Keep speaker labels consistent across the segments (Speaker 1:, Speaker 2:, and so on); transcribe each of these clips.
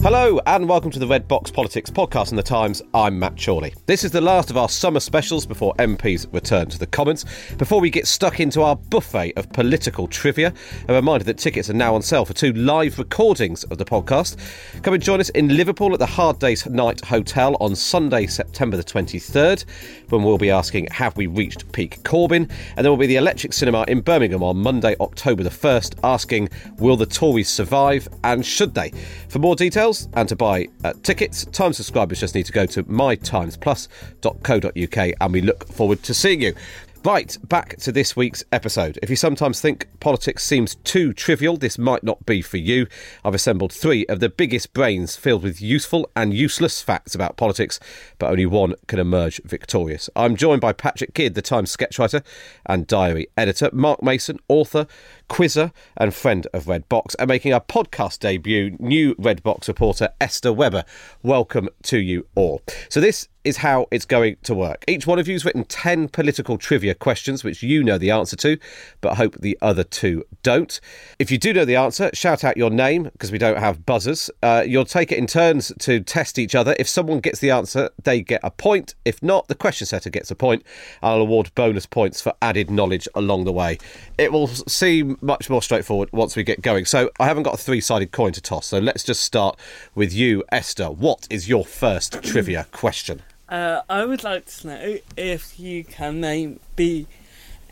Speaker 1: Hello and welcome to the Red Box Politics podcast in the Times. I'm Matt Chorley. This is the last of our summer specials before MPs return to the Commons. Before we get stuck into our buffet of political trivia, a reminder that tickets are now on sale for two live recordings of the podcast. Come and join us in Liverpool at the Hard Days Night Hotel on Sunday, September the 23rd, when we'll be asking, Have we reached peak Corbyn? And then we'll be the Electric Cinema in Birmingham on Monday, October the 1st, asking, Will the Tories survive and should they? For more details, and to buy uh, tickets, Times subscribers just need to go to mytimesplus.co.uk and we look forward to seeing you. Right, back to this week's episode. If you sometimes think politics seems too trivial, this might not be for you. I've assembled three of the biggest brains filled with useful and useless facts about politics, but only one can emerge victorious. I'm joined by Patrick Kidd, the Times sketchwriter and diary editor, Mark Mason, author, quizzer, and friend of Red Box, and making a podcast debut, new Red Box reporter Esther Webber. Welcome to you all. So, this is how it's going to work. Each one of you has written 10 political trivia questions, which you know the answer to, but hope the other two don't. If you do know the answer, shout out your name, because we don't have buzzers. Uh, you'll take it in turns to test each other. If someone gets the answer, they get a point. If not, the question setter gets a point. I'll award bonus points for added knowledge along the way. It will seem much more straightforward once we get going. So I haven't got a three sided coin to toss. So let's just start with you, Esther. What is your first trivia question?
Speaker 2: Uh, I would like to know if you can name the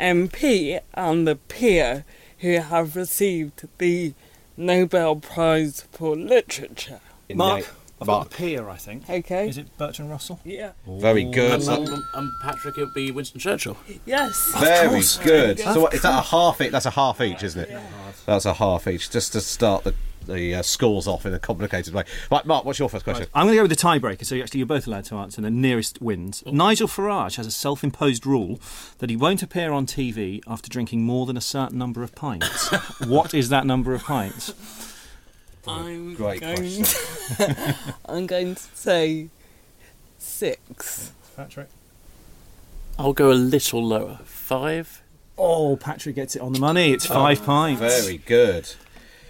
Speaker 2: MP and the peer who have received the Nobel Prize for Literature.
Speaker 3: Mark, I've
Speaker 1: Mark.
Speaker 3: got a peer, I think.
Speaker 2: Okay.
Speaker 3: Is it Bertrand Russell?
Speaker 2: Yeah.
Speaker 1: Very good.
Speaker 4: And, and, and Patrick, it would be Winston Churchill.
Speaker 2: Yes.
Speaker 1: Very
Speaker 3: course.
Speaker 1: good. So what, is that a half each? That's a half each, isn't it? That's a half each, just to start the the uh, scores off in a complicated way. Right, Mark, what's your first question?
Speaker 3: I'm going to go with the tiebreaker, so actually you're both allowed to answer, and the nearest wins. Nigel Farage has a self imposed rule that he won't appear on TV after drinking more than a certain number of pints. what is that number of pints?
Speaker 2: I'm
Speaker 1: Great
Speaker 2: going, I'm going to say six.
Speaker 3: Patrick?
Speaker 4: I'll go a little lower. Five?
Speaker 3: Oh, Patrick gets it on the money. It's five oh. pints.
Speaker 1: Very good.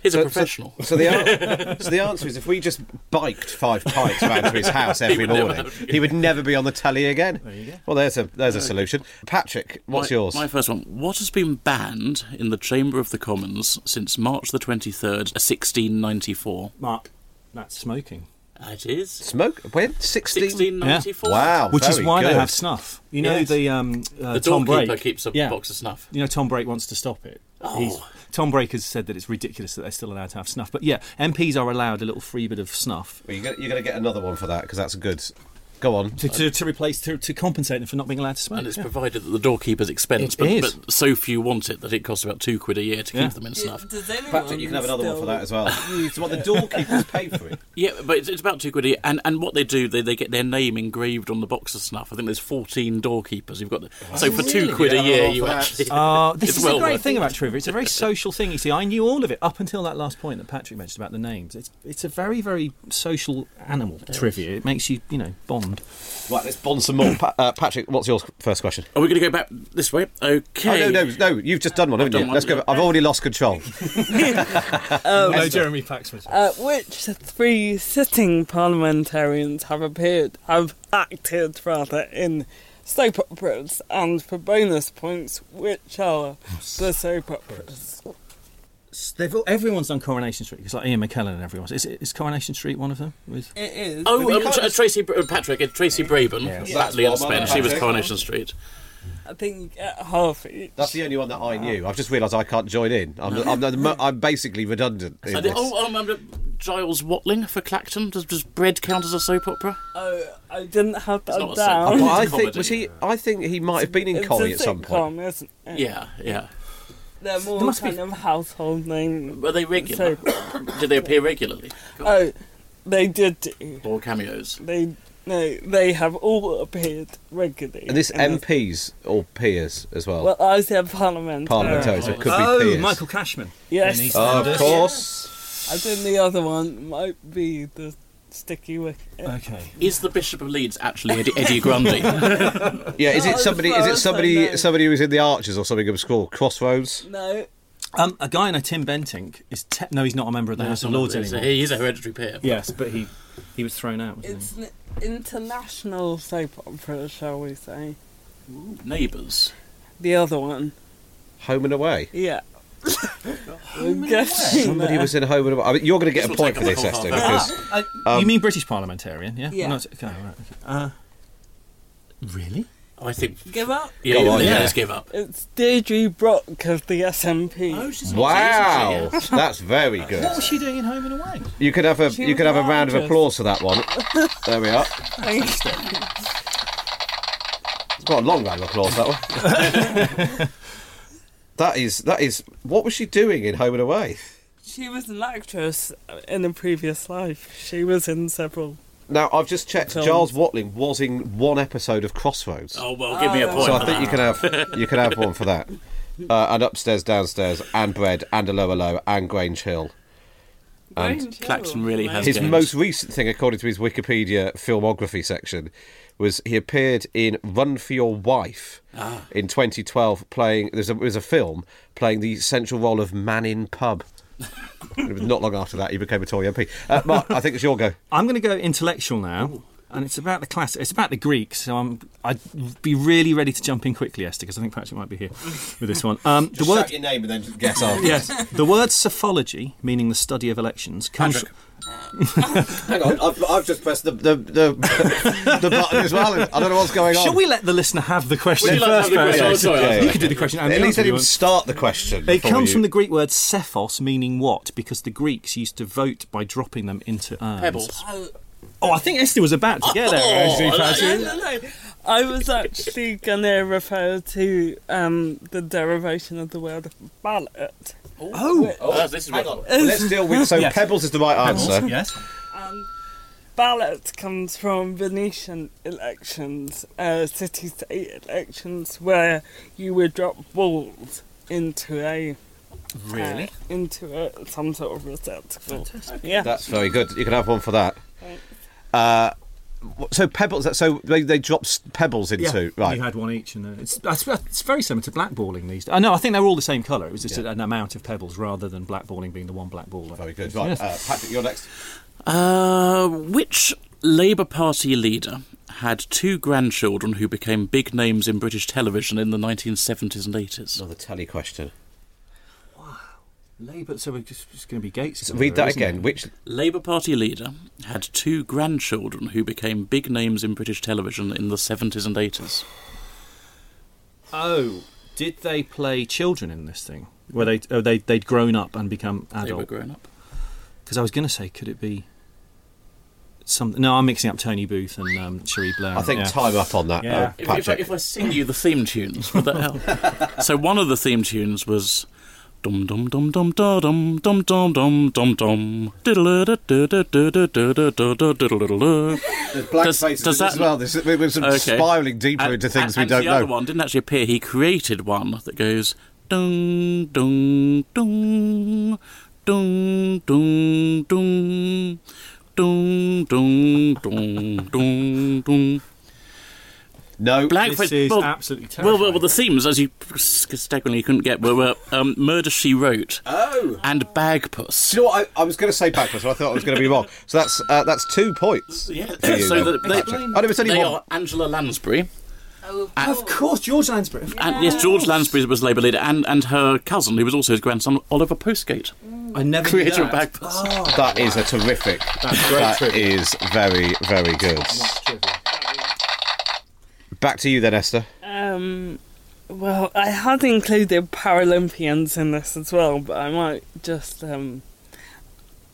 Speaker 4: He's a professional.
Speaker 1: So, so the an- so the answer is if we just biked five pints around to his house every
Speaker 4: would
Speaker 1: morning,
Speaker 4: have-
Speaker 1: he would never be on the telly again. There
Speaker 3: you go.
Speaker 1: Well, there's a there's a solution. Patrick, what's
Speaker 4: my,
Speaker 1: yours?
Speaker 4: My first one. What has been banned in the Chamber of the Commons since March the 23rd, 1694?
Speaker 3: Mark, that's smoking.
Speaker 4: It is.
Speaker 1: Smoke when sixteen.
Speaker 4: 1694.
Speaker 1: Wow,
Speaker 3: Which is
Speaker 1: very
Speaker 3: why they have snuff. You know
Speaker 4: Yes.
Speaker 3: the um, uh,
Speaker 4: The
Speaker 3: Tom
Speaker 4: doorkeeper
Speaker 3: Brake
Speaker 4: keeps a
Speaker 3: yeah.
Speaker 4: box of snuff.
Speaker 3: You know Tom Brake wants to stop it.
Speaker 4: Oh.
Speaker 3: Tom Brake has said that it's ridiculous that they're still allowed to have snuff. But yeah, MPs are allowed a little free bit of snuff
Speaker 1: Well, you're gonna, you're gonna get another one for that because that's a good. Go on.
Speaker 3: to, to, to replace to, to compensate them for not being allowed to smoke.
Speaker 4: And it's
Speaker 3: yeah.
Speaker 4: provided at the doorkeeper's expense,
Speaker 3: It
Speaker 4: but,
Speaker 3: is.
Speaker 4: but so few want it that it costs about two quid a year to
Speaker 3: Yeah.
Speaker 4: keep them in snuff.
Speaker 2: Does
Speaker 1: Patrick, you can have another one for that as well. so what the doorkeepers pay for it?
Speaker 4: Yeah, but it's, it's about two quid a year. And, and what they do, they, they get their name engraved on the box of snuff. I think there's 14 doorkeepers. You've got the, so for two quid a year, you
Speaker 1: for
Speaker 4: actually.
Speaker 3: Uh, this is
Speaker 4: well
Speaker 3: the great thing
Speaker 4: it.
Speaker 3: about trivia. It's a very social thing. You see, I knew all of it up until that last point that Patrick mentioned about the names. It's it's a very very social animal trivia. It makes you you know bond.
Speaker 1: Right, let's bond some more. Pa- uh, Patrick, what's your first question?
Speaker 4: Are we going to go back this way? Okay.
Speaker 1: Oh no, no, no! You've just done one, haven't
Speaker 4: done
Speaker 1: you?
Speaker 4: one,
Speaker 1: Let's go. I've already lost control.
Speaker 3: Oh no, Jeremy Paxman.
Speaker 2: Uh, which three sitting parliamentarians have appeared, have acted rather, in soap operas? And for bonus points, which are the soap operas?
Speaker 3: They've all, everyone's done Coronation Street. It's like Ian McKellen and everyone. Is, it, is Coronation Street one of them? With
Speaker 2: It is.
Speaker 4: Oh, um, Tra-
Speaker 1: just-
Speaker 4: Tracy uh, Patrick, uh, Tracy Brabin,
Speaker 3: Yes.
Speaker 4: Batley
Speaker 1: That's
Speaker 4: and
Speaker 1: one,
Speaker 4: Spence. She was Coronation Street.
Speaker 2: I think you half each.
Speaker 1: That's the only one that I knew. I've just realised I can't join in. I'm, I'm, I'm, I'm basically redundant. in
Speaker 4: I did,
Speaker 1: this.
Speaker 4: oh, um, um, Giles Watling for Clacton. Does, does Bread count as a soap opera?
Speaker 2: Oh, I didn't have that
Speaker 4: not
Speaker 2: down.
Speaker 4: soap
Speaker 1: Well, I
Speaker 4: It's a
Speaker 1: think was he. I think he might have been in
Speaker 2: It's
Speaker 1: Collie at some point.
Speaker 2: sitcom, isn't it?
Speaker 4: Yeah, yeah.
Speaker 2: They're more
Speaker 3: There must be-
Speaker 2: kind of household name.
Speaker 4: Were they regular?
Speaker 2: So,
Speaker 4: Did they appear regularly?
Speaker 2: oh, they did do.
Speaker 4: Or cameos?
Speaker 2: They no, they have all appeared regularly.
Speaker 1: And this
Speaker 2: in this-
Speaker 1: MPs or peers as well.
Speaker 2: Well, I said parliament.
Speaker 1: Parliamentarians, so it could
Speaker 3: oh,
Speaker 1: be peers.
Speaker 3: Michael Cashman.
Speaker 2: Yes.
Speaker 1: Oh, of
Speaker 3: EastEnders.
Speaker 1: course.
Speaker 2: I think the other one might be the sticky wicket.
Speaker 3: Okay.
Speaker 4: Is the Bishop of Leeds actually Eddie, Eddie Grundy?
Speaker 1: Yeah, is it somebody? Is it somebody? Somebody who was in the Archers or something obscure? Crossroads.
Speaker 2: No,
Speaker 3: Um, a guy I know, Tim Bentinck, is te- no, he's not a member of the House of Lords
Speaker 4: He's a-
Speaker 3: anymore.
Speaker 4: He's a hereditary peer.
Speaker 3: Yes, but he he was thrown out. Wasn't
Speaker 2: it's an international soap opera, shall we say?
Speaker 4: Neighbours.
Speaker 2: The other one,
Speaker 1: Home and away.
Speaker 2: yeah. We're
Speaker 1: Somebody was in home and away. I mean, you're going to get
Speaker 4: This
Speaker 1: a
Speaker 4: will
Speaker 1: point
Speaker 4: take
Speaker 1: for
Speaker 4: up
Speaker 1: this,
Speaker 4: the
Speaker 1: Esther,
Speaker 4: half
Speaker 1: because
Speaker 3: he? Uh, you mean British parliamentarian? Yeah.
Speaker 2: Yeah.
Speaker 3: Not, okay, right, okay. Uh, really?
Speaker 4: I think.
Speaker 2: Give up.
Speaker 4: Yeah,
Speaker 1: Go
Speaker 4: yeah,
Speaker 1: on,
Speaker 4: yeah,
Speaker 1: yeah.
Speaker 4: let's give up.
Speaker 2: It's Deirdre Brock of the SNP.
Speaker 4: Oh,
Speaker 1: wow,
Speaker 4: easy, isn't she?
Speaker 1: that's very good.
Speaker 3: What was she doing in Home and Away?
Speaker 1: You could have a
Speaker 2: She
Speaker 1: you
Speaker 2: was
Speaker 1: could have a round of
Speaker 2: gorgeous.
Speaker 1: applause for that one. There we are.
Speaker 2: Thank you.
Speaker 1: It's quite a long round of applause that one. that is that is. What was she doing in Home and Away?
Speaker 2: She was an actress in a previous life. She was in several.
Speaker 1: Now I've just checked.
Speaker 2: Films.
Speaker 1: Giles Watling was in one episode of Crossroads.
Speaker 4: Oh, well, give me a
Speaker 2: Oh.
Speaker 4: point.
Speaker 1: So
Speaker 4: for
Speaker 1: I think you can have you can have one for that. Uh, and upstairs, downstairs, and bread, and 'Allo 'Allo, and Grange Hill. And
Speaker 2: Grange
Speaker 4: Claxton really has
Speaker 1: his
Speaker 4: games.
Speaker 1: most recent thing, according to his Wikipedia filmography section, was he appeared in Run for Your Wife in 2012, playing. There's a, there was a film playing the central role of man in pub. it was not long after that he became a Tory MP. Uh, Mark, I think it's your go.
Speaker 3: I'm going to go intellectual now, and it's about the class. It's about the Greeks. So I'm. I'd be really ready to jump in quickly, Esther, because I think Patrick might be here with this one. Um, the word.
Speaker 1: your name and then guess after.
Speaker 3: Yes, the word psephology, meaning the study of elections, comes.
Speaker 4: Patrick.
Speaker 1: Hang on, I've, I've just pressed the the, the, the button as well. I don't know what's going on.
Speaker 3: Shall we let the listener have the question
Speaker 4: Would you like
Speaker 3: first?
Speaker 4: to have the question? Oh, sorry,
Speaker 1: Yeah,
Speaker 3: You could do the question. And
Speaker 1: At
Speaker 3: the
Speaker 1: least
Speaker 3: answer
Speaker 1: let
Speaker 3: you
Speaker 1: him
Speaker 3: want.
Speaker 1: start the question.
Speaker 3: It
Speaker 1: before
Speaker 3: comes
Speaker 1: you-
Speaker 3: from the Greek word psephos, meaning what? Because the Greeks used to vote by dropping them into urns.
Speaker 4: Pebbles.
Speaker 3: Oh, I think Esther was about to get there. actually,
Speaker 2: No,
Speaker 3: Patrick.
Speaker 2: no, no. I was actually going to refer to um, the derivation of the word ballot.
Speaker 3: Oh,
Speaker 4: Oh, this is
Speaker 1: Hang
Speaker 4: what-
Speaker 1: on. Let's deal with. So
Speaker 3: Yes.
Speaker 1: Pebbles is the right answer.
Speaker 3: yes.
Speaker 2: Um, ballot comes from Venetian elections, uh, city-state elections, where you would drop balls into a
Speaker 3: Really?
Speaker 2: uh, into a, some sort of receptacle. Yeah.
Speaker 1: That's very good. You can have one for that.
Speaker 2: Thanks.
Speaker 1: Uh, so Pebbles. So they they drop pebbles into right.
Speaker 3: You had one each, and uh, it's it's very similar to blackballing these. days. I know. I think they're all the same colour. It was just an amount of pebbles rather than blackballing being the one black ball.
Speaker 1: Very good. Right,
Speaker 3: Yes.
Speaker 1: uh, Patrick, you're next.
Speaker 4: Uh, which Labour Party leader had two grandchildren who became big names in British television in the 1970s and 80s?
Speaker 1: Another telly question.
Speaker 3: Labour. So we're just, just going to be Gates.
Speaker 1: Read that again. Which
Speaker 4: Labour Party leader had two grandchildren who became big names in British television in the 70s and 80s.
Speaker 3: Oh, did they play children in this thing? Where they oh, they they'd grown up and become
Speaker 4: They were grown up.
Speaker 3: Because I was going to say, could it be something? No, I'm mixing up Tony Booth and um, Cherie Blair.
Speaker 1: I think
Speaker 3: yeah.
Speaker 1: time up on that,
Speaker 3: Yeah.
Speaker 1: uh,
Speaker 4: If, if, I, if I sing you the theme tunes, would that help? so one of the theme tunes was dum dum dum dum dum dum dum dum dum dum Does- does
Speaker 1: as
Speaker 4: that-
Speaker 1: well. This, we're sort of
Speaker 4: Okay.
Speaker 1: spiraling deeper
Speaker 4: And-
Speaker 1: into things
Speaker 4: and,
Speaker 1: we don't
Speaker 4: the
Speaker 1: know.
Speaker 4: other one didn't actually appear. He created one that goes dung dung dung dung dung dung dung dung dung dung.
Speaker 1: No,
Speaker 4: Blackface.
Speaker 3: This is
Speaker 4: well,
Speaker 3: absolutely
Speaker 4: well,
Speaker 3: terrifying.
Speaker 4: well, well, the themes, as you staggeringly you couldn't get, were, were um, Murder She Wrote
Speaker 1: Oh.
Speaker 4: and Bagpuss.
Speaker 1: Do you know what? I, I was going to say backwards, but I thought I was going to be wrong. So that's uh, that's two points.
Speaker 4: Yeah,
Speaker 1: you
Speaker 4: so
Speaker 1: then,
Speaker 4: that they,
Speaker 1: Oh, no, it's only
Speaker 4: they
Speaker 1: one.
Speaker 4: are Angela Lansbury.
Speaker 3: Oh, of course, George Lansbury.
Speaker 4: And yes, George Lansbury was Labour leader, and, and her cousin, who was also his grandson, Oliver Postgate,
Speaker 3: I never knew
Speaker 4: creator of
Speaker 3: that.
Speaker 4: Bagpuss.
Speaker 1: That is a terrific.
Speaker 3: That's great
Speaker 1: That
Speaker 3: trivia.
Speaker 1: is very very good. Back to you then, Esther.
Speaker 2: Um, well, I had included Paralympians in this as well, but I might just um.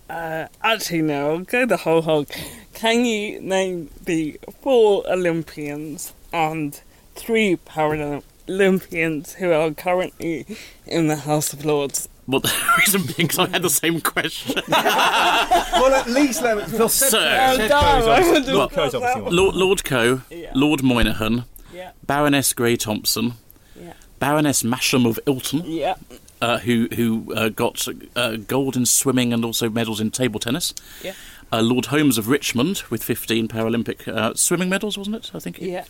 Speaker 2: Uh, actually, no. I'll go the whole hog. Can you name the four Olympians and three Paralympians who are currently in the House of Lords.
Speaker 4: Well, the reason being because I had the same question.
Speaker 3: well, at least let me. Well,
Speaker 4: So-
Speaker 2: damn, I wouldn't have
Speaker 3: Lord
Speaker 2: got
Speaker 3: Coe's obviously one.
Speaker 4: Lord, Lord Coe,
Speaker 2: Yeah.
Speaker 4: Lord Moynihan,
Speaker 2: Yeah,
Speaker 4: Baroness Grey Thompson,
Speaker 2: yeah,
Speaker 4: Baroness Masham of Ilton,
Speaker 2: yeah.
Speaker 4: uh, who who uh, got uh, gold in swimming and also medals in table tennis.
Speaker 2: Yeah.
Speaker 4: Uh, Lord Holmes of Richmond with 15 Paralympic uh, swimming medals, wasn't it? I think.
Speaker 2: Yeah.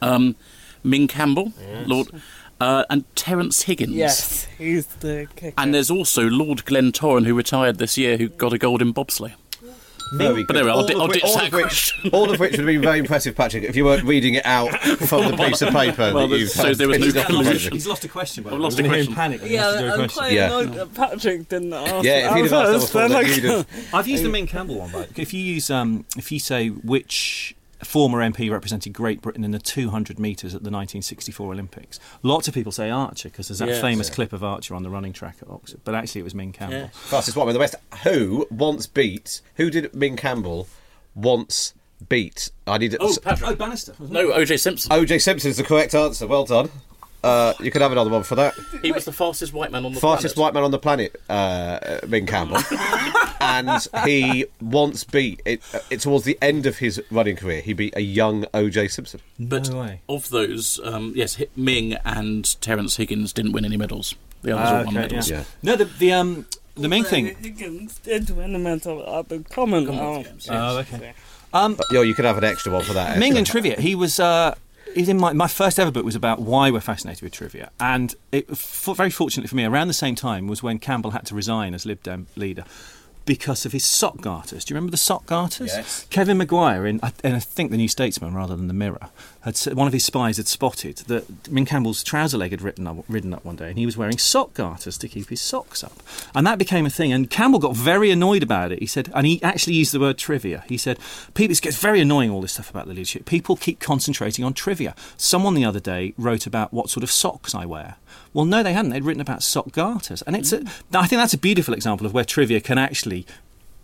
Speaker 4: Um, Ming Campbell, Lord, uh, and Terence Higgins.
Speaker 2: Yes, he's the kicker.
Speaker 4: And there's also Lord Glentoran, who retired this year, who got a gold in bobsleigh.
Speaker 1: Very
Speaker 4: But
Speaker 1: good.
Speaker 4: anyway, I'll
Speaker 1: all,
Speaker 4: di-
Speaker 1: of
Speaker 4: I'll
Speaker 1: which, all,
Speaker 4: that
Speaker 1: of which, all of which would have been very impressive, Patrick, if you weren't reading it out from the piece of paper
Speaker 4: Well,
Speaker 1: that you've
Speaker 4: so there was no collusion.
Speaker 3: He's lost a question. By
Speaker 4: I've lost a
Speaker 3: gonna hear him
Speaker 4: question.
Speaker 3: Panic. when he has to do a
Speaker 2: yeah, I'm
Speaker 3: question.
Speaker 2: quite
Speaker 1: Yeah.
Speaker 2: annoyed that Patrick didn't ask.
Speaker 1: Yeah, if he'd have asked that before,
Speaker 2: then
Speaker 1: then
Speaker 2: I
Speaker 1: you'd have-
Speaker 3: I've used the Ming Campbell one, but if you use um, if you say which former MP represented Great Britain in the 200 metres at the 1964 Olympics, lots of people say Archer because there's that
Speaker 4: Yes.
Speaker 3: famous clip of Archer on the running track at Oxford, but actually it was Ming Campbell.
Speaker 4: Yeah.
Speaker 1: Fastest one in the West. Who once beat? Who did Ming Campbell once beat? I need.
Speaker 4: Oh, Patrick.
Speaker 3: Oh, Bannister.
Speaker 4: No, O.J. Simpson.
Speaker 1: OJ Simpson is the correct answer. Well done. Uh, you could have another one for that.
Speaker 4: He was the fastest white man on the
Speaker 1: Fastest
Speaker 4: planet.
Speaker 1: white man on the planet, uh, Ming Campbell, and he once beat it, it towards the end of his running career. He beat a young OJ Simpson.
Speaker 4: But
Speaker 3: No way.
Speaker 4: of those, um, yes, Hi- Ming and Terence Higgins didn't win any medals. The others
Speaker 3: Ah,
Speaker 4: all won
Speaker 3: okay,
Speaker 4: medals.
Speaker 1: yeah.
Speaker 3: No, the the um the main
Speaker 2: Although
Speaker 3: thing.
Speaker 2: Higgins did win a medal at the Commonwealth.
Speaker 4: Games,
Speaker 3: Oh,
Speaker 4: yes.
Speaker 3: okay. Um,
Speaker 1: Yo, you could have an extra one for that.
Speaker 3: Ming
Speaker 1: Esther.
Speaker 3: and trivia. He was. Uh, in my, my first ever book was about why we're fascinated with trivia, and it, f- very fortunately for me, around the same time was when Campbell had to resign as Lib Dem leader because of his sock garters. Do you remember the sock garters?
Speaker 1: Yes.
Speaker 3: Kevin Maguire in, I- and I think the New Statesman rather than the Mirror, had one of his spies had spotted that Ming Campbell's trouser leg had written up, ridden up one day, and he was wearing sock garters to keep his socks up, and that became a thing. And Campbell got very annoyed about it. He said, and he actually used the word trivia. He said, "People, it gets very annoying all this stuff about the leadership. People keep concentrating on trivia." Someone the other day wrote about what sort of socks I wear. Well, no, they hadn't. They'd written about sock garters, and it's. A, mm. I think that's a beautiful example of where trivia can actually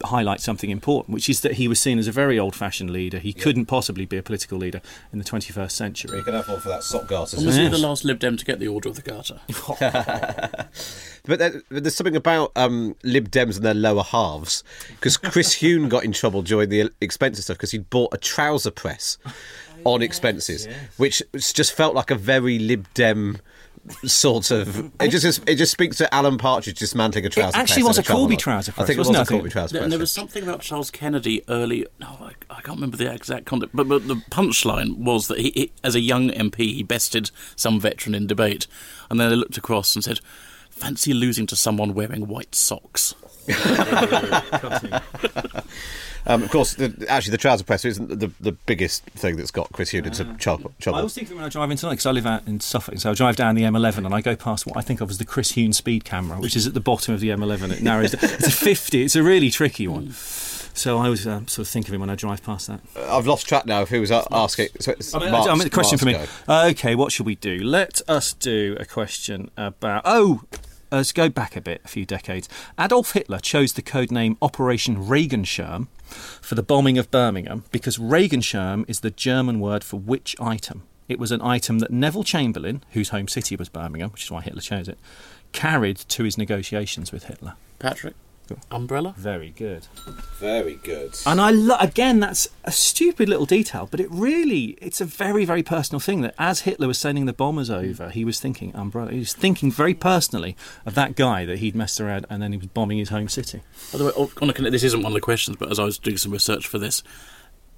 Speaker 3: highlight something important, which is that he was seen as a very old-fashioned leader. He couldn't possibly be a political leader in the 21st century.
Speaker 1: You could have one for that sock garters.
Speaker 4: And was he the last Lib Dem to get the Order of the Garter?
Speaker 1: But there, but there's something about um, Lib Dems and their lower halves because Chris Huhne got in trouble during the expenses stuff because he'd bought a trouser press on expenses, which just felt like a very Lib Dem sort of. It just it just speaks to Alan Partridge dismantling a trouser.
Speaker 3: actually
Speaker 1: press
Speaker 3: was a
Speaker 1: travel
Speaker 3: Corby
Speaker 1: lodge.
Speaker 3: trouser
Speaker 1: I think it was
Speaker 3: wasn't it?
Speaker 1: a
Speaker 3: I think-
Speaker 1: Corby trouser
Speaker 4: There,
Speaker 1: press.
Speaker 4: and there was something about Charles Kennedy early. No, I, I can't remember the exact content, but, but the punchline was that he, he, as a young MP, he bested some veteran in debate, and then they looked across and said, "Fancy losing to someone wearing white socks."
Speaker 1: Um, of course, the, actually, the trouser presser isn't the, the biggest thing that's got Chris Huhne into trouble.
Speaker 3: I
Speaker 1: trouble.
Speaker 3: always think of it when I drive into because I live out in Suffolk, so I drive down the M11 and I go past what I think of as the Chris Huhne speed camera, which is at the bottom of the M11. It narrows. it's a 50. It's a really tricky one. So I always um, sort of think of him when I drive past that.
Speaker 1: I've lost track now of who was a- asking. So
Speaker 3: I mean,
Speaker 1: Mark's-
Speaker 3: I mean, the question
Speaker 1: Mark's
Speaker 3: for me. Uh, okay, what should we do? Let us do a question about. Oh, Uh, let's go back a bit, a few decades. Adolf Hitler chose the code name Operation Regenschirm for the bombing of Birmingham because Regenschirm is the German word for which item? It was an item that Neville Chamberlain, whose home city was Birmingham, which is why Hitler chose it, carried to his negotiations with Hitler.
Speaker 4: Patrick, umbrella.
Speaker 3: Very good.
Speaker 1: Very good.
Speaker 3: And I lo- again, that's a stupid little detail, but it really it's a very very personal thing that as Hitler was sending the bombers over, he was thinking umbrella. He was thinking very personally of that guy that he'd messed around, and then he was bombing his home city.
Speaker 4: By the way, on a, this isn't one of the questions, but as I was doing some research for this,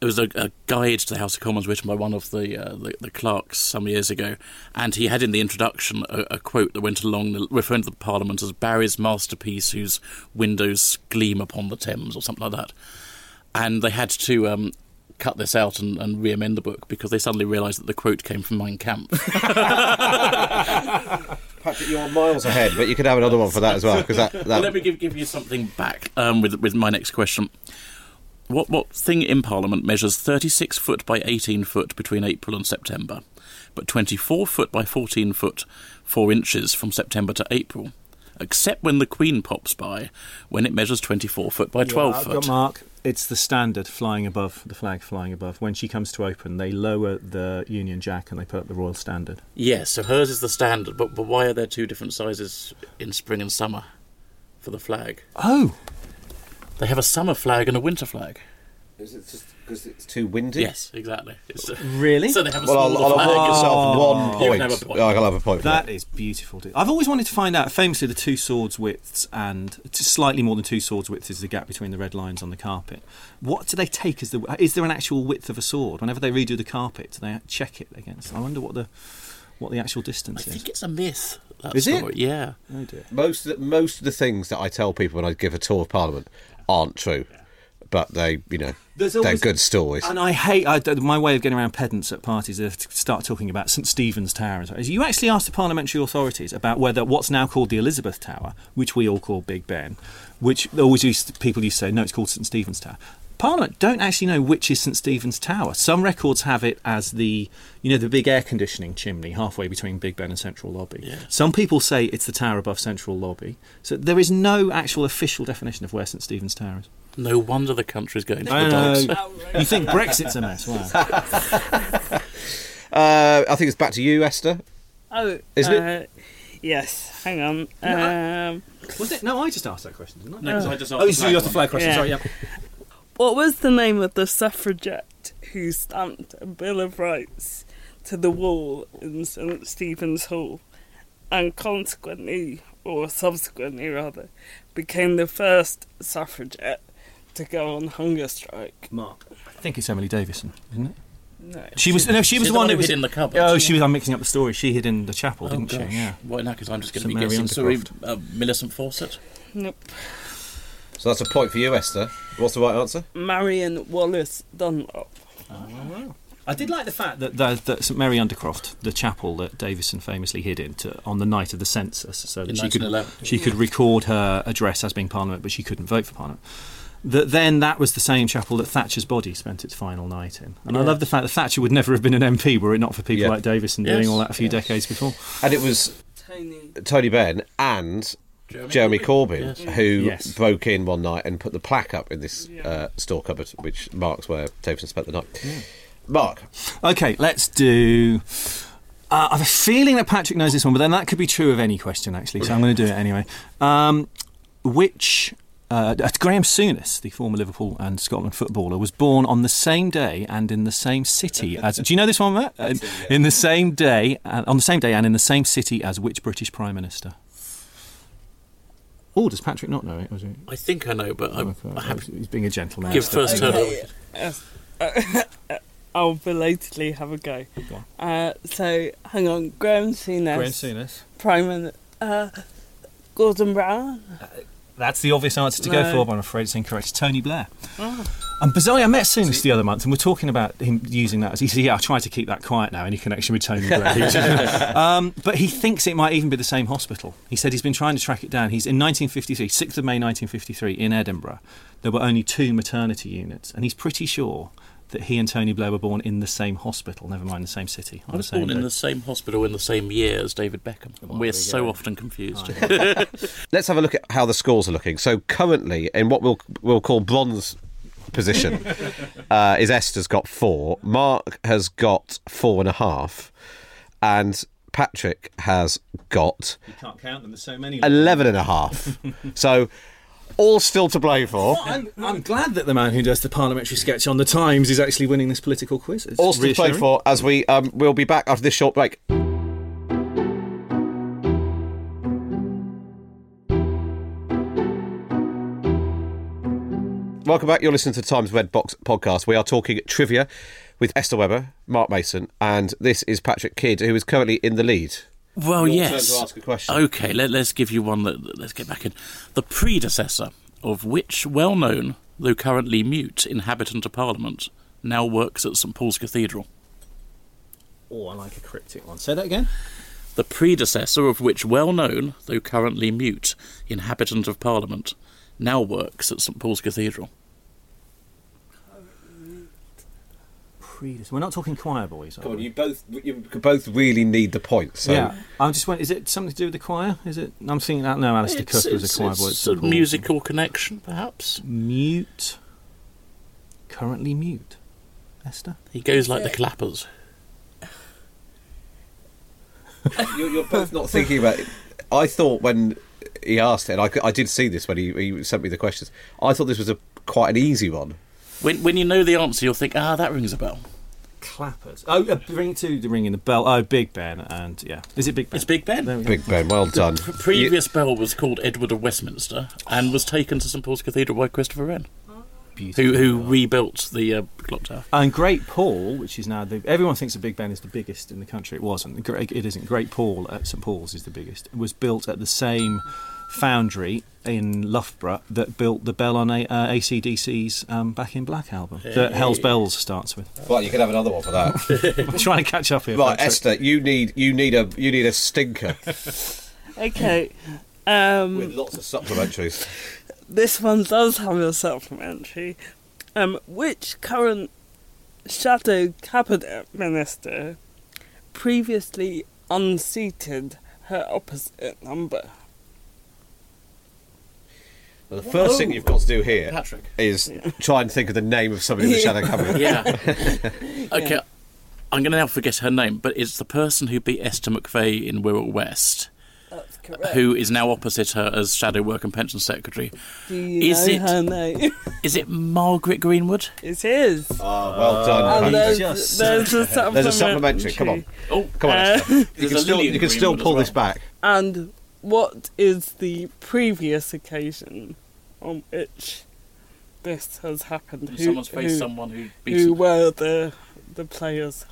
Speaker 4: it was a, a guide to the House of Commons written by one of the, uh, the the clerks some years ago, and he had in the introduction a, a quote that went along the, referring to the Parliament as Barry's masterpiece, whose windows gleam upon the Thames, or something like that. And they had to um, cut this out and, and re-amend the book because they suddenly realised that the quote came from Mein Kampf.
Speaker 1: Patrick, you're miles ahead, but you could have another one for that as well because that,
Speaker 4: Well, let me give, give you something back um, with with my next question. What what thing in Parliament measures 36 foot by 18 foot between April and September, but 24 foot by 14 foot 4 inches from September to April, except when the Queen pops by, when it measures 24 foot by 12
Speaker 3: I've
Speaker 4: foot.
Speaker 3: got Mark. It's the standard flying above the flag flying above. When she comes to open, they lower the Union Jack and they put up the Royal Standard.
Speaker 4: Yes, so hers is the standard, but, but why are there two different sizes in spring and summer for the flag?
Speaker 3: Oh,
Speaker 4: They have a summer flag and a winter flag.
Speaker 1: Is it just because it's too windy?
Speaker 4: Yes, exactly. It's, uh,
Speaker 3: really?
Speaker 4: so they have a
Speaker 1: Well, I'll, I'll
Speaker 4: flag.
Speaker 1: award yourself one
Speaker 4: You
Speaker 1: point.
Speaker 4: can have a point.
Speaker 1: I'll have a point. for
Speaker 3: That is beautiful. dude. I've always wanted to find out, famously, the two swords widths and slightly more than two swords widths is the gap between the red lines on the carpet. What do they take as the? Is there an actual width of a sword? Whenever they redo the carpet, do they check it against? I wonder what the what the actual
Speaker 4: I
Speaker 3: distance is.
Speaker 4: I think it's a myth. That
Speaker 3: Is it?
Speaker 4: story. Yeah.
Speaker 3: Oh dear.
Speaker 1: Most of the, most of the things that I tell people when I give a tour of Parliament aren't true, but they, you know,
Speaker 3: There's
Speaker 1: they're good stories.
Speaker 3: And I hate I, my way of getting around pedants at parties is to start talking about St Stephen's Tower. You actually asked the parliamentary authorities about whether what's now called the Elizabeth Tower, which we all call Big Ben, which always used people used to say no, it's called St Stephen's Tower. Parliament don't actually know which is St Stephen's Tower. Some records have it as the you know the big air conditioning chimney halfway between Big Ben and Central Lobby. Some people say it's the tower above Central Lobby. So there is no actual official definition of where St Stephen's Tower is.
Speaker 4: No wonder the country's going to the
Speaker 3: know.
Speaker 4: dogs.
Speaker 3: You think Brexit's a mess? Wow.
Speaker 1: Uh, I think it's back to you, Esther.
Speaker 2: Oh,
Speaker 1: Isn't it?
Speaker 2: uh, Yes, hang on. Um,
Speaker 3: Was it? No, I just asked that question, didn't I?
Speaker 4: No, 'cause I just asked
Speaker 3: Oh,
Speaker 4: the
Speaker 3: so you asked the
Speaker 4: one.
Speaker 3: flag question.
Speaker 2: Yeah.
Speaker 3: Sorry, yeah.
Speaker 2: What was the name of the suffragette who stamped a Bill of Rights to the wall in St Stephen's Hall and consequently, or subsequently rather, became the first suffragette to go on hunger strike?
Speaker 3: Mark. I think it's Emily Davison, isn't it?
Speaker 2: No.
Speaker 3: She was no, she was the one
Speaker 4: who
Speaker 3: who was
Speaker 4: hid in the cupboard.
Speaker 3: Oh, she was. I'm mixing up the story. She hid in the chapel,
Speaker 4: Oh,
Speaker 3: didn't
Speaker 4: gosh.
Speaker 3: she? Yeah.
Speaker 4: Well, in that case, I'm just going to
Speaker 3: St
Speaker 4: be
Speaker 3: Mary
Speaker 4: guessing. Sorry,
Speaker 3: Undercroft.
Speaker 4: uh, Millicent Fawcett.
Speaker 2: Nope.
Speaker 1: So that's a point for you, Esther. What's the right answer?
Speaker 2: Marion Wallace Dunlop.
Speaker 3: I did like the fact that, that, that St Mary Undercroft, the chapel that Davison famously hid in to, on the night of the census, so that
Speaker 4: In
Speaker 3: she could
Speaker 4: 1911.
Speaker 3: she could record her address as being Parliament, but she couldn't vote for Parliament. That then that was the same chapel that Thatcher's body spent its final night in, and I love the fact that Thatcher would never have been an MP were it not for people
Speaker 1: Yeah.
Speaker 3: like Davison
Speaker 4: Yes,
Speaker 3: doing all that a few decades before.
Speaker 1: And it was
Speaker 2: Tony.
Speaker 1: Tony Benn and Jeremy Corbyn,
Speaker 4: Yes.
Speaker 1: who
Speaker 3: Yes.
Speaker 1: broke in one night and put the plaque up in this uh, store cupboard, which marks where Davison spent the night. Mark,
Speaker 3: Okay, let's do. Uh, I have a feeling that Patrick knows this one, but then that could be true of any question, actually. So I'm going to do it anyway. Um, which uh, Graham Souness, the former Liverpool and Scotland footballer, was born on the same day and in the same city as. Do you know this one, Matt? Uh, In the same day, uh, on the same day and in the same city as which British Prime Minister? Oh, does Patrick not know it? Was he?
Speaker 4: I think I know, but I, I have
Speaker 3: He's being a gentleman.
Speaker 4: give first turn.
Speaker 2: Okay. Yes. I'll belatedly have a go.
Speaker 3: Go
Speaker 2: Uh, so, hang on. Graham Souness.
Speaker 3: Graham Souness.
Speaker 2: Prime Minister. Uh, Gordon Brown.
Speaker 3: That's the obvious answer to go for, but I'm afraid it's incorrect. It's Tony Blair. And bizarrely, I met Souness the other month, and we're talking about him using that as he said, "Yeah, I try to keep that quiet now." Any connection with Tony Blair? um, but he thinks it might even be the same hospital. He said he's been trying to track it down. He's in 1953, 6th of May 1953, in Edinburgh. There were only two maternity units, and he's pretty sure that he and Tony Blair were born in the same hospital. Never mind the same city. on
Speaker 4: I was
Speaker 3: same
Speaker 4: born in the same hospital in the same year as David Beckham. We're so often confused.
Speaker 1: let's have a look at how the scores are looking. So currently, in what we'll we'll call bronze position, uh, is Esther's got four, Mark has got four and a half, and Patrick has got
Speaker 3: You can't count them. There's so many.
Speaker 1: 11 and a half. so all still to play for.
Speaker 3: I'm, I'm glad that the man who does the parliamentary sketch on the Times is actually winning this political quiz. It's
Speaker 1: All still to play for as we um, we'll be back after this short break. Welcome back. You're listening to the Times Red Box podcast. We are talking trivia with Esther Webber, Mark Mason, and this is Patrick Kidd, who is currently in the lead.
Speaker 4: Well,
Speaker 1: Your turn
Speaker 4: yes.
Speaker 1: to ask a question.
Speaker 4: Okay, let, us give you one that. Let's get back in. The predecessor of which well known, though currently mute, inhabitant of Parliament now works at St Paul's Cathedral?
Speaker 3: Oh, I like a cryptic one. Say that again.
Speaker 4: The predecessor of which well known, though currently mute, inhabitant of Parliament now works at St Paul's Cathedral?
Speaker 3: Predecessor. We're not talking choir boys. Are
Speaker 1: Come on,
Speaker 3: we?
Speaker 1: you both you both really need the point. So
Speaker 3: yeah, I'm just wondering, is it something to do with the choir? Is it? I'm thinking that no, Alistair
Speaker 4: It's,
Speaker 3: Cook was
Speaker 4: it's,
Speaker 3: a choir boy. at
Speaker 4: it's a
Speaker 3: Paul's.
Speaker 4: musical connection, perhaps.
Speaker 3: Mute. Currently mute. Esther.
Speaker 4: He goes like the clappers.
Speaker 1: you're, you're both not thinking about it. I thought when he asked it, and I, c- I did see this when he, he sent me the questions. I thought this was a quite an easy one.
Speaker 4: When, when you know the answer, you'll think, ah, that rings a bell.
Speaker 3: Clappers. Oh, uh, ring two, the ringing the bell. Oh, Big Ben, and yeah, is it Big Ben?
Speaker 4: It's Big Ben.
Speaker 3: We.
Speaker 1: Big Ben, well done.
Speaker 4: The previous bell was called Edward of Westminster and was taken to St Paul's Cathedral by Christopher Wren, who who rebuilt the uh, clock tower.
Speaker 3: And Great Paul, which is now the everyone thinks the Big Ben is the biggest in the country. It wasn't. Great- It isn't. Great Paul at St Paul's is the biggest. It was built at the same foundry in Loughborough that built the bell on a, uh, ACDC's um, Back in Black album that Hell's Bells starts with.
Speaker 1: Well, you can have another one for that.
Speaker 3: I'm trying to catch up here.
Speaker 1: right,
Speaker 3: Patrick.
Speaker 1: Esther, you need you need a you need a stinker
Speaker 2: Okay. Um,
Speaker 1: with lots of supplementaries.
Speaker 2: this one does have a supplementary. Um, which current shadow cabinet minister previously unseated her opposite number?
Speaker 1: Well, the first thing you've got to do here
Speaker 4: Patrick.
Speaker 1: is try and think of the name of somebody in the shadow cabinet.
Speaker 4: Yeah. okay. I'm going to now forget her name, but it's the person who beat Esther McVey in Wirral West,
Speaker 2: That's correct.
Speaker 4: who is now opposite her as Shadow Work and Pension Secretary.
Speaker 2: Do you
Speaker 4: is
Speaker 2: know
Speaker 4: it-
Speaker 2: her name?
Speaker 4: Is it Margaret Greenwood?
Speaker 2: it is.
Speaker 1: Oh, well done.
Speaker 2: and there's,
Speaker 3: just
Speaker 2: there's a supplementary.
Speaker 1: There's a supplementary. Come on,
Speaker 4: Oh,
Speaker 1: come on,
Speaker 2: Uh,
Speaker 1: Esther. You
Speaker 4: There's
Speaker 1: can
Speaker 4: a
Speaker 1: still
Speaker 4: Lilian
Speaker 1: you can still
Speaker 4: Greenwood as
Speaker 1: pull
Speaker 4: well.
Speaker 1: this back.
Speaker 2: And what is the previous occasion on which this has happened? Who,
Speaker 4: Someone's faced
Speaker 2: who,
Speaker 4: someone who beat
Speaker 2: who were the the players?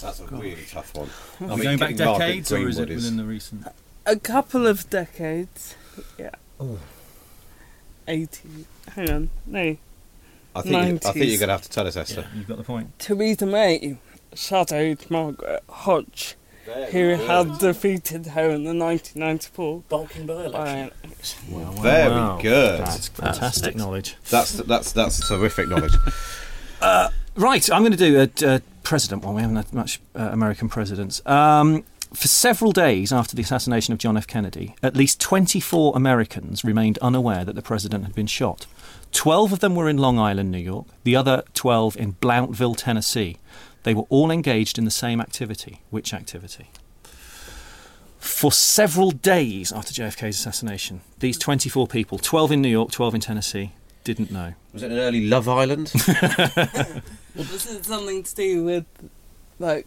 Speaker 1: That's a really tough one. I
Speaker 3: Are we going back decades, or is it within the recent?
Speaker 2: A couple of decades. Yeah.
Speaker 3: Oh.
Speaker 2: Eighty. Hang on. No.
Speaker 1: I think, you, I think
Speaker 2: 90s.
Speaker 1: you're going to have to tell us, Esther.
Speaker 3: You've got the point.
Speaker 2: Theresa May shadowed Margaret Hodge, who had defeated her in the 1994
Speaker 4: Barking by election.
Speaker 2: by
Speaker 1: Very good.
Speaker 3: That's fantastic
Speaker 4: That's
Speaker 3: knowledge.
Speaker 1: That's that's that's terrific knowledge.
Speaker 3: Right, I'm going to do a, a president one. We haven't had much uh, American presidents. Um, for several days after the assassination of John F. Kennedy, at least 24 Americans remained unaware that the president had been shot. 12 of them were in Long Island, New York, the other 12 in Blountville, Tennessee. They were all engaged in the same activity. Which activity? For several days after JFK's assassination, these 24 people, 12 in New York, 12 in Tennessee, didn't know.
Speaker 1: Was it an early Love Island?
Speaker 2: Was it something to do with, like,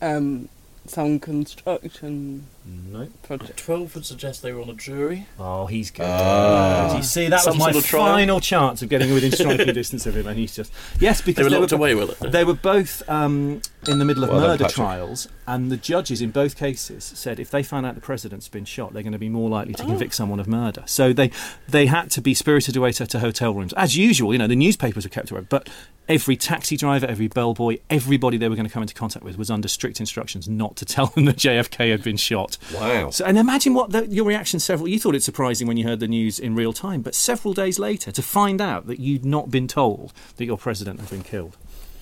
Speaker 2: um, some construction
Speaker 3: No.
Speaker 2: project?
Speaker 4: Twelve would suggest they were on a jury.
Speaker 3: Oh, he's good.
Speaker 1: Ah.
Speaker 3: you see, that
Speaker 4: Some
Speaker 3: was my
Speaker 4: sort of trial.
Speaker 3: final chance of getting within striking distance of him, and he's just yes, because
Speaker 4: They were
Speaker 3: they
Speaker 4: locked
Speaker 3: were,
Speaker 4: away with it.
Speaker 3: They were both um, in the middle of
Speaker 1: Well done,
Speaker 3: murder
Speaker 1: Patrick.
Speaker 3: trials, and the judges in both cases said if they found out the president's been shot, they're going to be more likely to convict someone of murder. So they they had to be spirited away to, to hotel rooms as usual. You know, the newspapers were kept away, but every taxi driver, every bellboy, everybody they were going to come into contact with was under strict instructions not to tell them that JFK had been shot.
Speaker 1: Wow.
Speaker 3: So, and imagine what the, your reaction several. You thought it surprising when you heard the news in real time, but several days later to find out that you'd not been told that your president had been killed.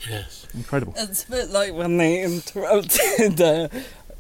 Speaker 4: Yes.
Speaker 3: Incredible.
Speaker 2: It's a bit like when they interrupted, uh,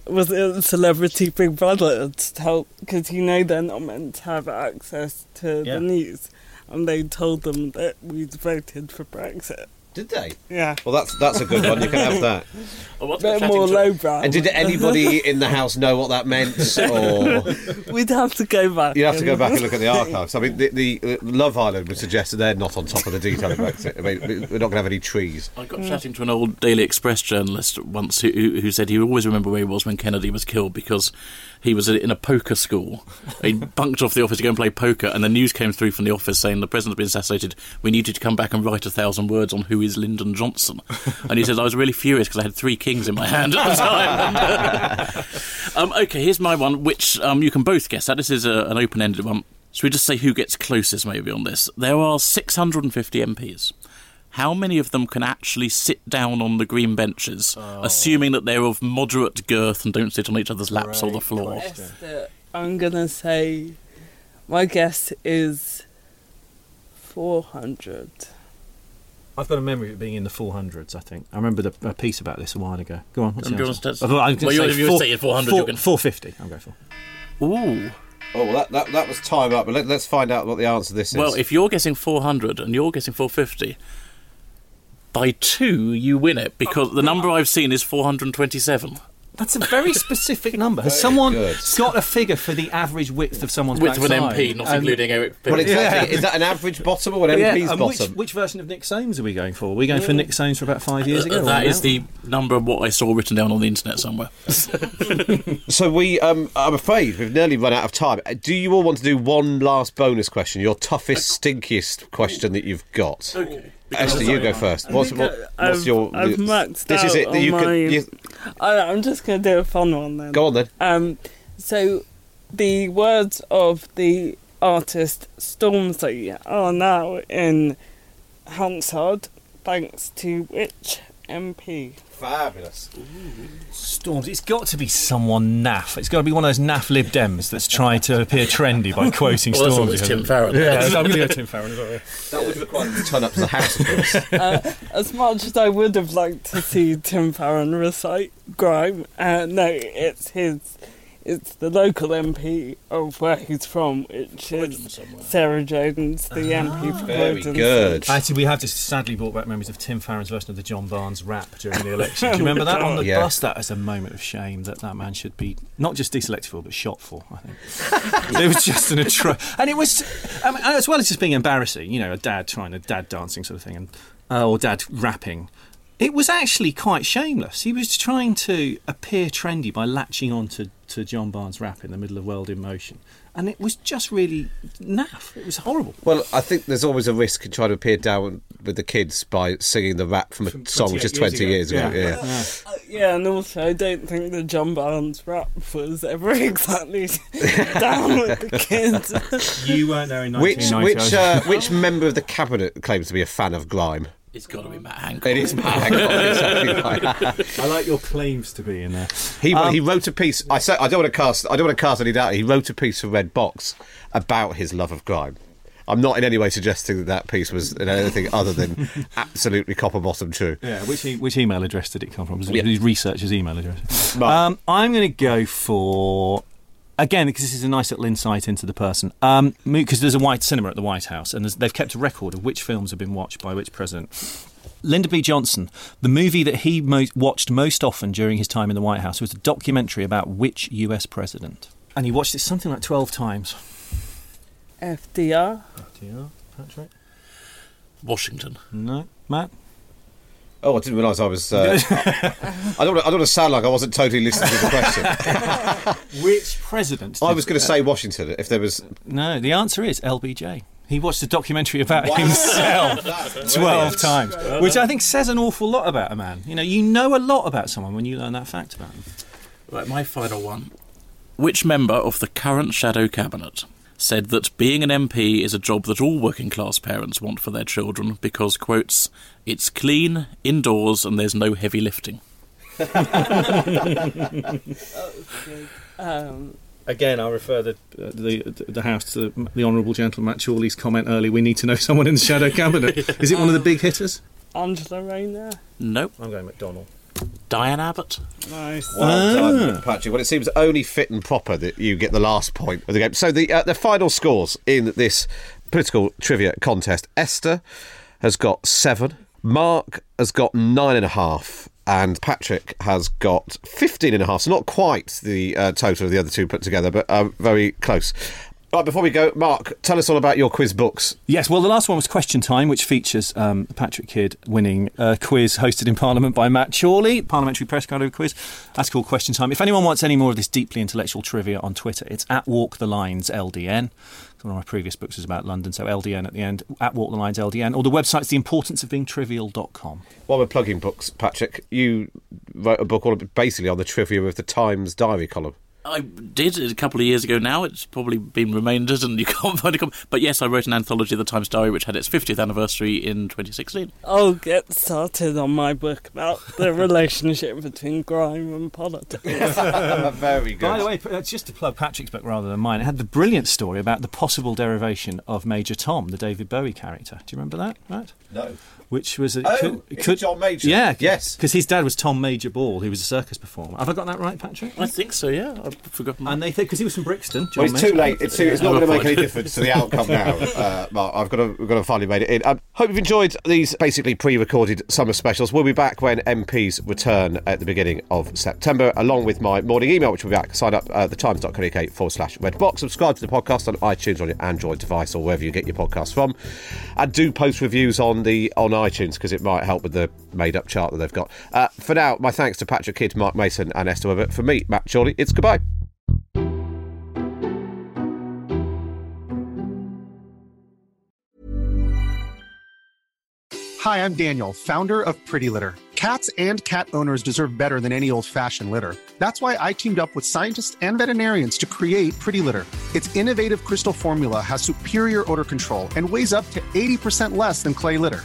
Speaker 2: was it Celebrity Big Brother to tell, because you know they're not meant to have access to
Speaker 3: Yeah.
Speaker 2: the news, and they told them that we'd voted for Brexit.
Speaker 1: Did they?
Speaker 2: Yeah.
Speaker 1: Well, that's that's a good one. You can have that.
Speaker 4: Oh, what's
Speaker 2: bit more
Speaker 4: chatting to-
Speaker 2: lowbrow.
Speaker 1: And did anybody in the house know what that meant, or
Speaker 2: We'd have to go back.
Speaker 1: You'd have to go back and look at the archives? I mean, the, the uh, Love Island would suggest that they're not on top of the detail of Brexit. I mean, we're not going to have any trees.
Speaker 4: I got chatting to an old Daily Express journalist once who, who who said he would always remember where he was when Kennedy was killed because he was in a poker school. he bunked off the office to go and play poker, and the news came through from the office saying the president's been assassinated. We need you to come back and write a thousand words on who is Lyndon Johnson. and he says I was really furious because I had three kings in my hand at the time. um, okay, here's my one, which um, you can both guess at. This is a, an open-ended one. Should we just say who gets closest, maybe, on this? There are 650 MPs. How many of them can actually sit down on the green benches, oh. assuming that they're of moderate girth and don't sit on each other's laps or the floor?
Speaker 2: Esther, I'm gonna say, my guess is 400.
Speaker 3: I've got a memory of it being in the 400s, I think. I remember the, a piece about this a while ago. Go on. What's the
Speaker 4: you
Speaker 3: answer?
Speaker 4: want to-
Speaker 3: I thought I was gonna
Speaker 4: well, you-
Speaker 3: say
Speaker 4: if you were
Speaker 3: four-
Speaker 4: saying 400,
Speaker 3: four-
Speaker 4: you're gonna-
Speaker 3: 450, I'm going for.
Speaker 4: Ooh.
Speaker 1: Oh, well, that, that, that was time up, but let, let's find out what the answer to this is.
Speaker 4: Well, if you're guessing 400 and you're guessing 450, by two you win it because the number I've seen is 427.
Speaker 3: That's a very specific number. Has someone
Speaker 1: good.
Speaker 3: got a figure for the average width of someone's
Speaker 4: Width of an? MP, not
Speaker 3: And-
Speaker 4: including Eric
Speaker 1: well,
Speaker 4: Pitt.
Speaker 1: exactly. Is that an average bottom or an
Speaker 3: Yeah,
Speaker 1: MP's
Speaker 3: and which,
Speaker 1: bottom?
Speaker 3: which version of Nick Soames are we going for? Are we going for Nick Soames for about five years ago?
Speaker 4: Uh, that
Speaker 3: or
Speaker 4: is
Speaker 3: now?
Speaker 4: the number of what I saw written down on the internet somewhere.
Speaker 1: So we, um, I'm afraid we've nearly run out of time. Uh, Do you all want to do one last bonus question? Your toughest, stinkiest question that you've got.
Speaker 4: Okay.
Speaker 1: Esther, you go first. What's,
Speaker 2: think
Speaker 1: what,
Speaker 2: I-
Speaker 1: what's
Speaker 2: I've-
Speaker 1: your?
Speaker 2: I've maxed
Speaker 1: this is it. that
Speaker 2: on
Speaker 1: you
Speaker 2: my-
Speaker 1: can. You,
Speaker 2: I, I'm just going to do a fun one then.
Speaker 1: go on then.
Speaker 2: Um, so, the words of the artist Stormzy are now in Hansard, thanks to which MP?
Speaker 1: Fabulous.
Speaker 3: Storms. It's got to be someone naff. It's got to be one of those naff Lib Dems that's trying to appear trendy by quoting Storms.
Speaker 4: Well, that's Tim Farron.
Speaker 3: Yeah, I'm going to go Tim Farron. as.
Speaker 1: That would require them to turn up to the house, of course.
Speaker 2: As much as I would have liked to see Tim Farron recite Grime, uh, no, it's his. It's the local MP of where he's from, which is Sarah Jones, the MP for
Speaker 1: Very
Speaker 2: Croydon.
Speaker 1: good.
Speaker 3: Actually, we have just sadly brought back memories of Tim Farron's version of the John Barnes rap during the election. Do you remember that on the
Speaker 1: Yeah.
Speaker 3: bus? That is a moment of shame that that man should be not just deselected for, but shot for. I think it was just an atro, and it was I mean, as well as just being embarrassing. You know, a dad trying a dad dancing sort of thing, and uh, or dad rapping. It was actually quite shameless. He was trying to appear trendy by latching on to, to John Barnes' rap in the middle of World in Motion. And it was just really naff. It was horrible.
Speaker 1: Well, I think there's always a risk in trying to appear down with the kids by singing the rap from a song which is 20 years
Speaker 3: years
Speaker 1: ago.
Speaker 3: ago.
Speaker 1: Yeah.
Speaker 2: Uh, yeah, and also I don't think the John Barnes rap was ever exactly down with the kids.
Speaker 3: You weren't there in
Speaker 1: Which
Speaker 3: 1990.
Speaker 1: which uh, which member of the cabinet claims to be a fan of grime?
Speaker 4: It's got to be Matt Hancock.
Speaker 1: It is Matt Hancock, exactly right.
Speaker 3: I like your claims to be in there.
Speaker 1: He
Speaker 3: Um,
Speaker 1: he wrote a piece. I say I don't want to cast. I don't want to cast any doubt. He wrote a piece for Red Box about his love of grime. I'm not in any way suggesting that that piece was anything other than absolutely copper bottom true.
Speaker 3: Yeah, which e- which email address did it come from? Was it his researcher's email address?
Speaker 1: Mark.
Speaker 3: Um, I'm going to go for again because this is a nice little insight into the person. Um, because there's a white cinema at the White House, and they've kept a record of which films have been watched by which president. Lyndon B. Johnson, the movie that he mo- watched most often during his time in the White House was a documentary about which U.S. president, and he watched it something like twelve times.
Speaker 2: FDR. FDR.
Speaker 3: Patrick?
Speaker 4: Washington.
Speaker 3: No, Matt.
Speaker 1: Oh, I didn't realise I was. Uh, I don't. wanna- I don't want to sound like I wasn't totally listening to the question.
Speaker 3: Which president?
Speaker 1: I was going to say Washington if there was.
Speaker 3: No, the answer is LBJ. He watched a documentary about himself 12 times, which I think says an awful lot about a man. You know, you know a lot about someone when you learn that fact about them.
Speaker 4: Right, my final one. Which member of the current shadow cabinet said that being an MP is a job that all working class parents want for their children because, quotes, it's clean, indoors, and there's no heavy lifting?
Speaker 2: Um,
Speaker 3: Again, I refer the uh, the the House to the Honourable Gentleman Matt Chorley's comment earlier. We need to know someone in the shadow cabinet. Is it one of the big hitters?
Speaker 2: Angela Rayner.
Speaker 4: Nope.
Speaker 3: I'm going McDonnell.
Speaker 4: Diane Abbott?
Speaker 2: Nice.
Speaker 1: Well done, Patrick. Well, it seems only fit and proper that you get the last point of the game. So the uh, the final scores in this political trivia contest: Esther has got seven, Mark has got nine and a half, and Patrick has got fifteen and a half. So not quite the uh, total of the other two put together, but uh, very close. Right, before we go, Mark, tell us all about your quiz books.
Speaker 3: Yes, well, the last one was Question Time, which features um, Patrick Kidd winning a quiz hosted in Parliament by Matt Chorley, Parliamentary Press Card quiz. That's called Question Time. If anyone wants any more of this deeply intellectual trivia on Twitter, it's at Walk the Lines LDN. One of my previous books was about London, so LDN at the end, at Walk the Lines LDN. Or the website's theimportanceofbeingtrivial.com.
Speaker 1: While we're plugging books, Patrick, you wrote a book all basically on the trivia of the Times diary column.
Speaker 4: I did it a couple of years ago now. It's probably been remaindered and you can't find a copy. But yes, I wrote an anthology of the Times Diary which had its 50th anniversary in 2016.
Speaker 2: I'll get started on my book about the relationship between crime and politics.
Speaker 1: Very good.
Speaker 3: By the way, uh, just to plug Patrick's book rather than mine, it had the brilliant story about the possible derivation of Major Tom, the David Bowie character. Do you remember that, Matt?
Speaker 1: no.
Speaker 3: Which was a,
Speaker 1: Oh, it's John Major.
Speaker 3: Yeah,
Speaker 1: Yes.
Speaker 3: because his dad was Tom Major Ball, who was a circus performer. Have I got that right, Patrick?
Speaker 4: I think so, yeah. I've forgotten.
Speaker 3: And they think because he was from Brixton. John
Speaker 1: Well, it's
Speaker 3: Major.
Speaker 1: too late. It's, too, it's not going to make any difference to the outcome now, uh, Mark. I've got to, we've got to finally made it in. Um, hope you've enjoyed these basically pre-recorded summer specials. We'll be back when MPs return at the beginning of September, along with my morning email, which will be back. Sign up at thetimes.co.uk forward slash red box. Subscribe to the podcast on iTunes on your Android device or wherever you get your podcasts from, and do post reviews on the on iTunes because it might help with the made-up chart that they've got. Uh, for now, my thanks to Patrick Kidd, Mark Mason, and Esther Webber. For me, Matt Chorley, it's goodbye.
Speaker 5: Hi, I'm Daniel, founder of Pretty Litter. Cats and cat owners deserve better than any old fashioned litter. That's why I teamed up with scientists and veterinarians to create Pretty Litter. Its innovative crystal formula has superior odor control and weighs up to 80% less than clay litter.